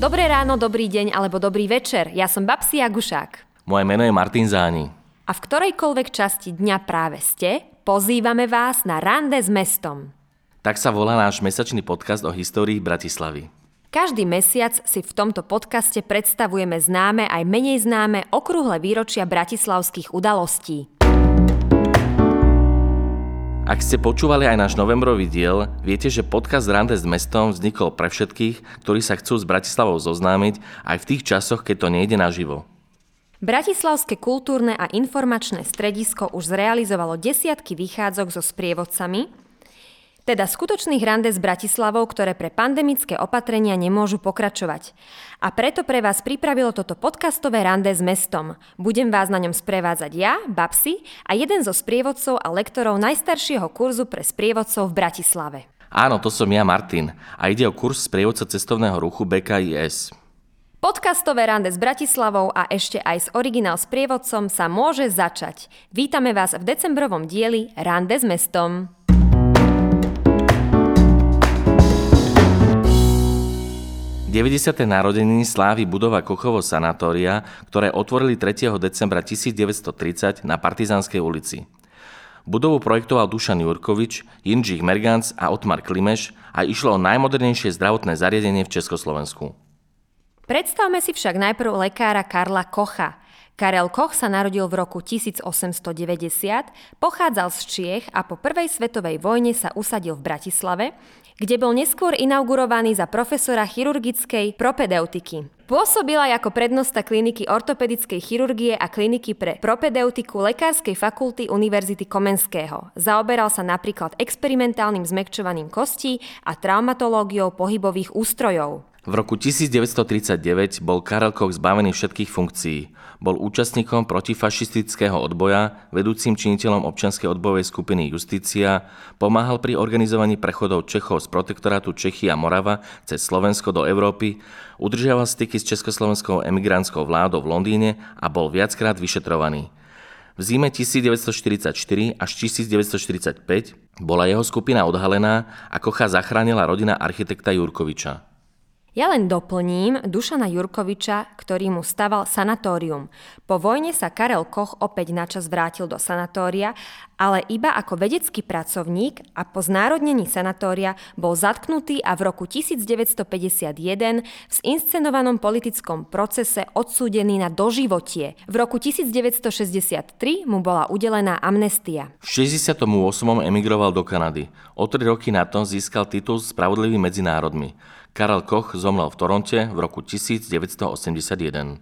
Dobré ráno, dobrý deň alebo dobrý večer. Ja som Babsi Jagušák. Moje meno je Martin Záni. A v ktorejkoľvek časti dňa práve ste, pozývame vás na rande s mestom. Tak sa volá náš mesačný podcast o histórii Bratislavy. Každý mesiac si v tomto podcaste predstavujeme známe aj menej známe okrúhle výročia bratislavských udalostí. Ak ste počúvali aj náš novembrový diel, viete, že podcast Rande s mestom vznikol pre všetkých, ktorí sa chcú s Bratislavou zoznámiť aj v tých časoch, keď to nejde naživo. Bratislavské kultúrne a informačné stredisko už zrealizovalo desiatky vychádzok so sprievodcami, teda skutočných rande s Bratislavou, ktoré pre pandemické opatrenia nemôžu pokračovať. A preto pre vás pripravilo toto podcastové rande s mestom. Budem vás na ňom sprevádzať ja, Babsi a jeden zo sprievodcov a lektorov najstaršieho kurzu pre sprievodcov v Bratislave. Áno, to som ja, Martin. A ide o kurz sprievodca cestovného ruchu BKIS. Podcastové rande s Bratislavou a ešte aj s originál sprievodcom sa môže začať. Vítame vás v decembrovom dieli Rande s mestom. 90. narodeniny slávy budova Kochovo sanatória, ktoré otvorili 3. decembra 1930 na Partizánskej ulici. Budovu projektoval Dušan Jurkovič, Jindřich Mergans a Otmar Klimeš a išlo o najmodernejšie zdravotné zariadenie v Československu. Predstavme si však najprv lekára Karla Kocha. Karel Koch sa narodil v roku 1890, pochádzal z Čiech a po prvej svetovej vojne sa usadil v Bratislave, kde bol neskôr inaugurovaný za profesora chirurgickej propedeutiky. Pôsobila ako prednosta kliniky ortopedickej chirurgie a kliniky pre propedeutiku Lekárskej fakulty Univerzity Komenského. Zaoberal sa napríklad experimentálnym zmekčovaním kostí a traumatológiou pohybových ústrojov. V roku 1939 bol Karel Koch zbavený všetkých funkcií. Bol účastníkom protifašistického odboja, vedúcim činiteľom občianskej odbojovej skupiny Justícia, pomáhal pri organizovaní prechodov Čechov z protektorátu Čechy a Morava cez Slovensko do Európy, udržiaval styky s československou emigrantskou vládou v Londýne a bol viackrát vyšetrovaný. V zime 1944 až 1945 bola jeho skupina odhalená a Kocha zachránila rodina architekta Jurkoviča. Ja len doplním Dušana Jurkoviča, ktorý mu staval sanatórium. Po vojne sa Karel Koch opäť načas vrátil do sanatória, ale iba ako vedecký pracovník a po znárodnení sanatória bol zatknutý a v roku 1951 v zinscenovanom politickom procese odsúdený na doživotie. V roku 1963 mu bola udelená amnestia. V 68. emigroval do Kanady. O tri roky na to získal titul Spravodlivý medzi národmi. Karel Koch zomrel v Toronte v roku 1981.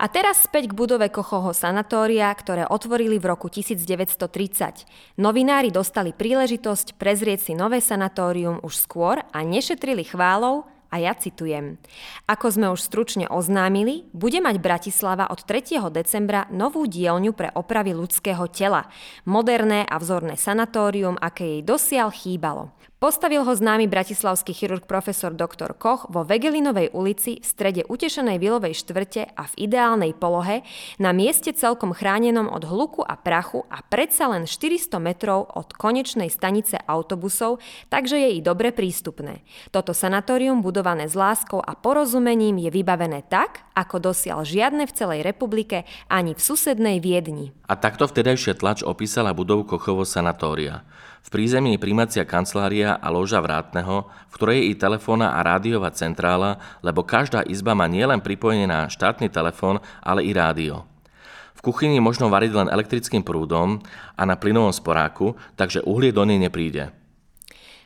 A teraz späť k budove Kochovho sanatória, ktoré otvorili v roku 1930. Novinári dostali príležitosť prezrieť si nové sanatórium už skôr a nešetrili chválou, a ja citujem. Ako sme už stručne oznámili, bude mať Bratislava od 3. decembra novú dielňu pre opravy ľudského tela. Moderné a vzorné sanatórium, aké jej dosiaľ chýbalo. Postavil ho známy bratislavský chirurg profesor dr. Koch vo Vegelinovej ulici v strede utešenej vilovej štvrte a v ideálnej polohe na mieste celkom chránenom od hluku a prachu a predsa len 400 metrov od konečnej stanice autobusov, takže je i dobre prístupné. Toto sanatórium budované s láskou a porozumením je vybavené tak, ako dosial žiadne v celej republike ani v susednej Viedni. A takto vtedajšia tlač opísala budovu Kochovo sanatória. V prízemí je primacia kancelária a loža vrátneho, v ktorej je i telefónna a rádiová centrála, lebo každá izba má nielen pripojený na štátny telefón, ale i rádio. V kuchyni možno variť len elektrickým prúdom a na plynovom sporáku, takže uhlie do nej nepríde.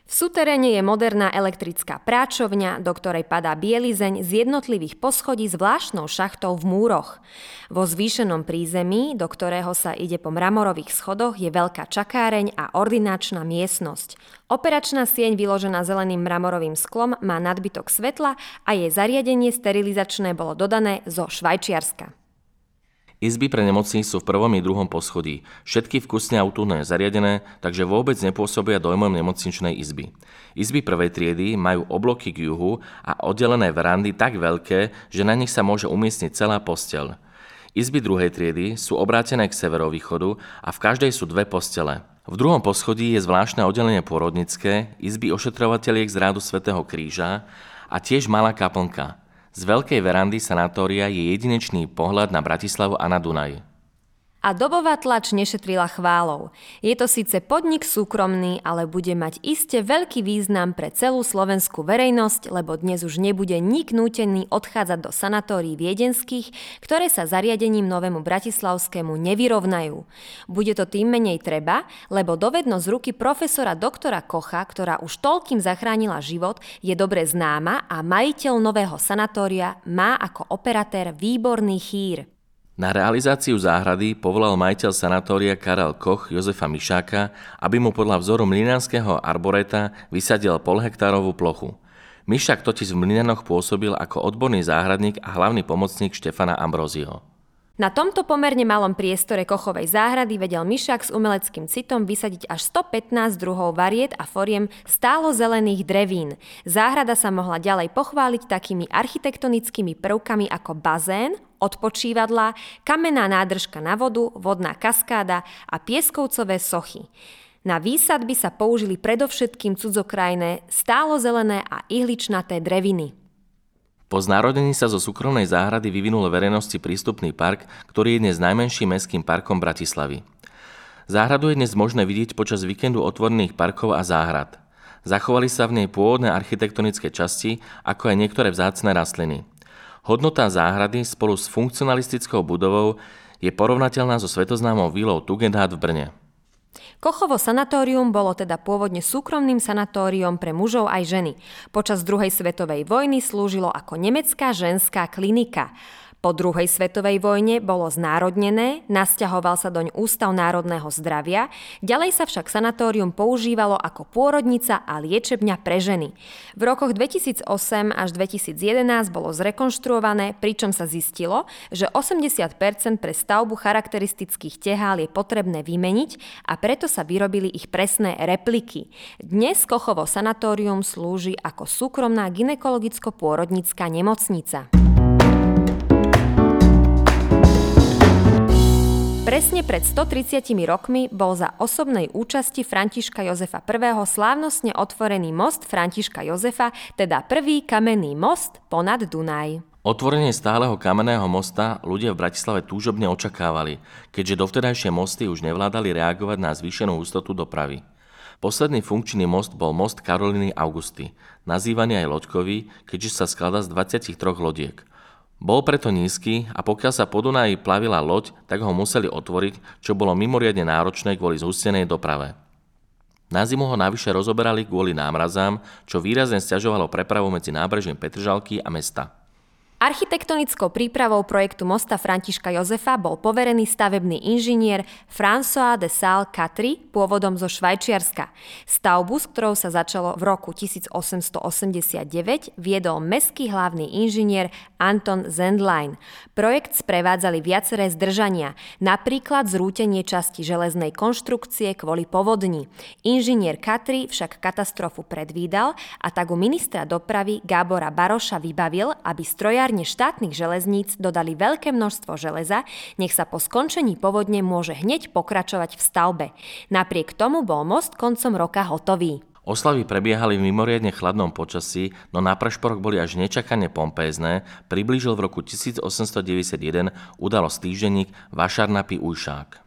V suteréne je moderná elektrická práčovňa, do ktorej padá bielizeň z jednotlivých poschodí zvláštnou šachtou v múroch. Vo zvýšenom prízemí, do ktorého sa ide po mramorových schodoch, je veľká čakáreň a ordinačná miestnosť. Operačná sieň vyložená zeleným mramorovým sklom má nadbytok svetla a jej zariadenie sterilizačné bolo dodané zo Švajčiarska. Izby pre nemocní sú v prvom i druhom poschodí. Všetky vkusne autúrne zariadené, takže vôbec nepôsobia dojmom nemocničnej izby. Izby prvej triedy majú obloky k juhu a oddelené verandy tak veľké, že na nich sa môže umiestniť celá posteľ. Izby druhej triedy sú obrátené k severovýchodu a v každej sú dve postele. V druhom poschodí je zvláštne oddelenie porodnické, izby ošetrovateľiek z rádu svätého Kríža a tiež malá kaplnka. Z veľkej verandy sanatória je jedinečný pohľad na Bratislavu a na Dunaj a dobová tlač nešetrila chválou. Je to síce podnik súkromný, ale bude mať iste veľký význam pre celú slovenskú verejnosť, lebo dnes už nebude nik nútený odchádzať do sanatórií viedenských, ktoré sa zariadením novému bratislavskému nevyrovnajú. Bude to tým menej treba, lebo dovednosť ruky profesora doktora Kocha, ktorá už toľkým zachránila život, je dobre známa a majiteľ nového sanatória má ako operatér výborný chýr. Na realizáciu záhrady povolal majiteľ sanatória Karel Koch Jozefa Mišáka, aby mu podľa vzoru mlinánskeho arboreta vysadil polhektárovú plochu. Mišák totiž v Mlinanoch pôsobil ako odborný záhradník a hlavný pomocník Štefana Ambrozio. Na tomto pomerne malom priestore Kochovej záhrady vedel Myšak s umeleckým citom vysadiť až 115 druhov variet a foriem stálo zelených drevín. Záhrada sa mohla ďalej pochváliť takými architektonickými prvkami ako bazén, odpočívadla, kamenná nádržka na vodu, vodná kaskáda a pieskovcové sochy. Na výsadby sa použili predovšetkým cudzokrajné, stálo zelené a ihličnaté dreviny. Po znárodení sa zo súkromnej záhrady vyvinul verejnosti prístupný park, ktorý je dnes najmenším mestským parkom Bratislavy. Záhradu je dnes možné vidieť počas víkendu otvorených parkov a záhrad. Zachovali sa v nej pôvodné architektonické časti, ako aj niektoré vzácne rastliny. Hodnota záhrady spolu s funkcionalistickou budovou je porovnateľná so svetoznámou vilou Tugendhat v Brne. Kochovo sanatórium bolo teda pôvodne súkromným sanatóriom pre mužov aj ženy. Počas druhej svetovej vojny slúžilo ako nemecká ženská klinika. Po druhej svetovej vojne bolo znárodnené, nasťahoval sa doň Ústav národného zdravia, ďalej sa však sanatórium používalo ako pôrodnica a liečebňa pre ženy. V rokoch 2008 až 2011 bolo zrekonštruované, pričom sa zistilo, že 80% pre stavbu charakteristických tehál je potrebné vymeniť a preto sa vyrobili ich presné repliky. Dnes Kochovo sanatórium slúži ako súkromná ginekologicko-pôrodnická nemocnica. Presne pred 130 rokmi bol za osobnej účasti Františka Jozefa I. slávnostne otvorený most Františka Jozefa, teda prvý kamenný most ponad Dunaj. Otvorenie stáleho kamenného mosta ľudia v Bratislave túžobne očakávali, keďže dovtedajšie mosty už nevládali reagovať na zvýšenú ústotu dopravy. Posledný funkčný most bol most Karoliny Augusty, nazývaný aj loďkový, keďže sa skladá z 23 lodiek – bol preto nízky a pokiaľ sa po Dunaji plavila loď, tak ho museli otvoriť, čo bolo mimoriadne náročné kvôli zhustenej doprave. Na zimu ho navyše rozoberali kvôli námrazám, čo výrazne stiažovalo prepravu medzi nábrežím Petržalky a mesta. Architektonickou prípravou projektu mosta Františka Jozefa bol poverený stavebný inžinier François de Salle Catry, pôvodom zo Švajčiarska. Stavbu, s ktorou sa začalo v roku 1889, viedol mestský hlavný inžinier Anton Zendlein. Projekt sprevádzali viaceré zdržania, napríklad zrútenie časti železnej konštrukcie kvôli povodni. Inžinier Catry však katastrofu predvídal a tak u ministra dopravy Gábora Baroša vybavil, aby strojár továrne štátnych železníc dodali veľké množstvo železa, nech sa po skončení povodne môže hneď pokračovať v stavbe. Napriek tomu bol most koncom roka hotový. Oslavy prebiehali v mimoriadne chladnom počasí, no na prešporok boli až nečakane pompézne, priblížil v roku 1891 udalosť týždenník Vašarnapy Ujšák.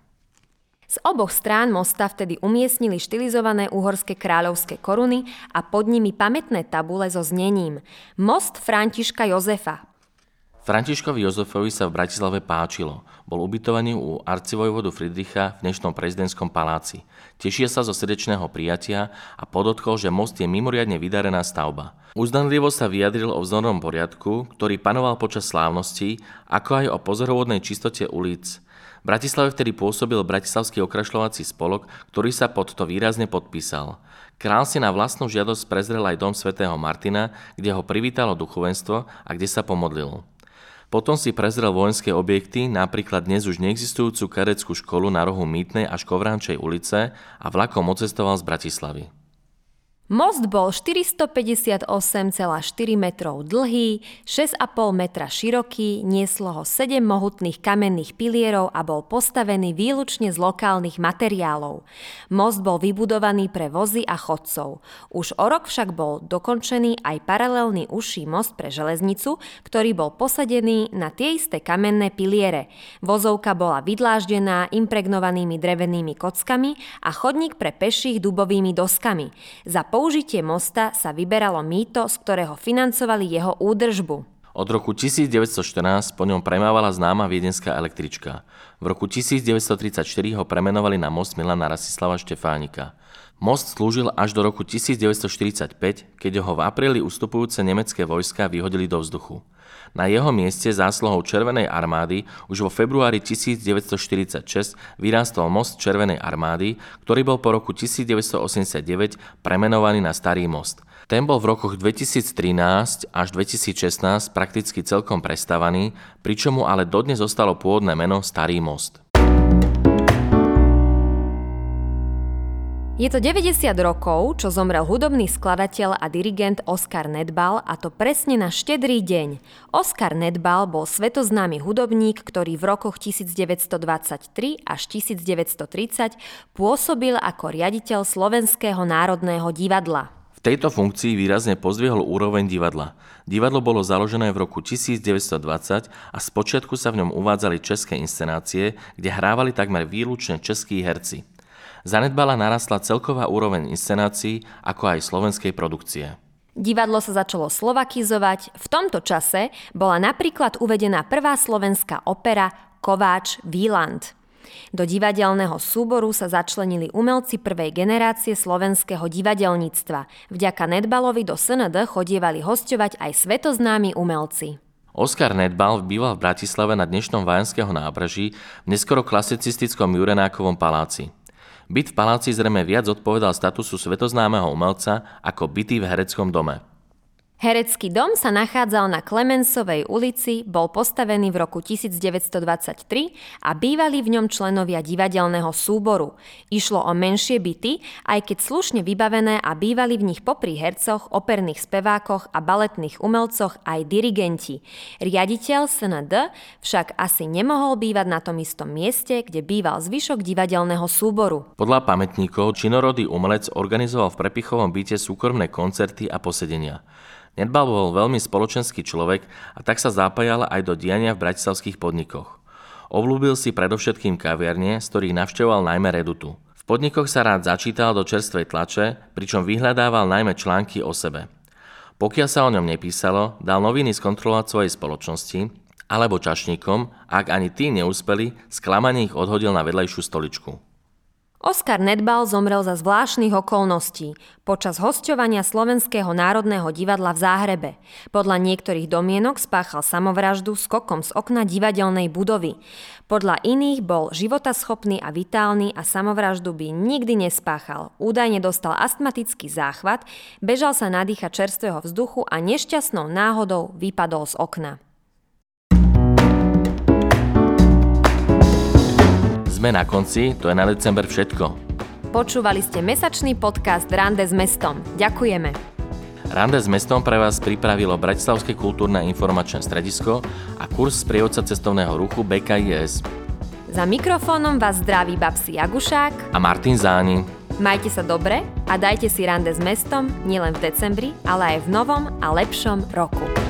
Z oboch strán mosta vtedy umiestnili štilizované uhorské kráľovské koruny a pod nimi pamätné tabule so znením Most Františka Jozefa, Františkovi Jozefovi sa v Bratislave páčilo. Bol ubytovaný u arcivojvodu Friedricha v dnešnom prezidentskom paláci. Tešia sa zo srdečného prijatia a podotkol, že most je mimoriadne vydarená stavba. Uzdanlivo sa vyjadril o vzornom poriadku, ktorý panoval počas slávnosti, ako aj o pozorovodnej čistote ulic. V Bratislave vtedy pôsobil Bratislavský okrašľovací spolok, ktorý sa pod to výrazne podpísal. Král si na vlastnú žiadosť prezrel aj dom svätého Martina, kde ho privítalo duchovenstvo a kde sa pomodlil. Potom si prezrel vojenské objekty, napríklad dnes už neexistujúcu kareckú školu na rohu Mýtnej až Kovránčej ulice a vlakom odcestoval z Bratislavy. Most bol 458,4 metrov dlhý, 6,5 metra široký, nieslo ho 7 mohutných kamenných pilierov a bol postavený výlučne z lokálnych materiálov. Most bol vybudovaný pre vozy a chodcov. Už o rok však bol dokončený aj paralelný užší most pre železnicu, ktorý bol posadený na tie isté kamenné piliere. Vozovka bola vydláždená impregnovanými drevenými kockami a chodník pre peších dubovými doskami. Za použitie mosta sa vyberalo mýto, z ktorého financovali jeho údržbu. Od roku 1914 po ňom premávala známa viedenská električka. V roku 1934 ho premenovali na most Milana Rasislava Štefánika. Most slúžil až do roku 1945, keď ho v apríli ustupujúce nemecké vojska vyhodili do vzduchu. Na jeho mieste zásluhou Červenej armády už vo februári 1946 vyrástol most Červenej armády, ktorý bol po roku 1989 premenovaný na Starý most. Ten bol v rokoch 2013 až 2016 prakticky celkom prestavaný, pričom mu ale dodnes zostalo pôvodné meno Starý most. Je to 90 rokov, čo zomrel hudobný skladateľ a dirigent Oscar Nedbal a to presne na štedrý deň. Oscar Nedbal bol svetoznámy hudobník, ktorý v rokoch 1923 až 1930 pôsobil ako riaditeľ Slovenského národného divadla. V tejto funkcii výrazne pozdvihol úroveň divadla. Divadlo bolo založené v roku 1920 a spočiatku sa v ňom uvádzali české inscenácie, kde hrávali takmer výlučne českí herci. Zanedbala narastla celková úroveň inscenácií, ako aj slovenskej produkcie. Divadlo sa začalo slovakizovať. V tomto čase bola napríklad uvedená prvá slovenská opera Kováč Wieland. Do divadelného súboru sa začlenili umelci prvej generácie slovenského divadelníctva. Vďaka Nedbalovi do SND chodievali hostovať aj svetoznámi umelci. Oskar Nedbal býval v Bratislave na dnešnom Vajenského nábrží v neskoro klasicistickom Jurenákovom paláci. Byt v paláci zrejme viac odpovedal statusu svetoznámeho umelca ako byty v hereckom dome. Herecký dom sa nachádzal na Klemensovej ulici, bol postavený v roku 1923 a bývali v ňom členovia divadelného súboru. Išlo o menšie byty, aj keď slušne vybavené a bývali v nich popri hercoch, operných spevákoch a baletných umelcoch aj dirigenti. Riaditeľ SND však asi nemohol bývať na tom istom mieste, kde býval zvyšok divadelného súboru. Podľa pamätníkov činorodý umelec organizoval v prepichovom byte súkromné koncerty a posedenia. Nedbal bol veľmi spoločenský človek a tak sa zapájal aj do diania v bratislavských podnikoch. Obľúbil si predovšetkým kaviarne, z ktorých navštevoval najmä Redutu. V podnikoch sa rád začítal do čerstvej tlače, pričom vyhľadával najmä články o sebe. Pokiaľ sa o ňom nepísalo, dal noviny skontrolovať svojej spoločnosti, alebo čašníkom, ak ani tí neúspeli, sklamanie ich odhodil na vedlejšiu stoličku. Oskar Nedbal zomrel za zvláštnych okolností počas hosťovania Slovenského národného divadla v Záhrebe. Podľa niektorých domienok spáchal samovraždu skokom z okna divadelnej budovy. Podľa iných bol životaschopný a vitálny a samovraždu by nikdy nespáchal. Údajne dostal astmatický záchvat, bežal sa nadýchať čerstvého vzduchu a nešťastnou náhodou vypadol z okna. Sme na konci, to je na december všetko. Počúvali ste mesačný podcast Rande s mestom. Ďakujeme. Rande s mestom pre vás pripravilo Bratislavské kultúrne informačné stredisko a kurz sprievodca cestovného ruchu BKIS. Za mikrofónom vás zdraví Babsi Jagušák a Martin Záni. Majte sa dobre a dajte si rande s mestom nielen v decembri, ale aj v novom a lepšom roku.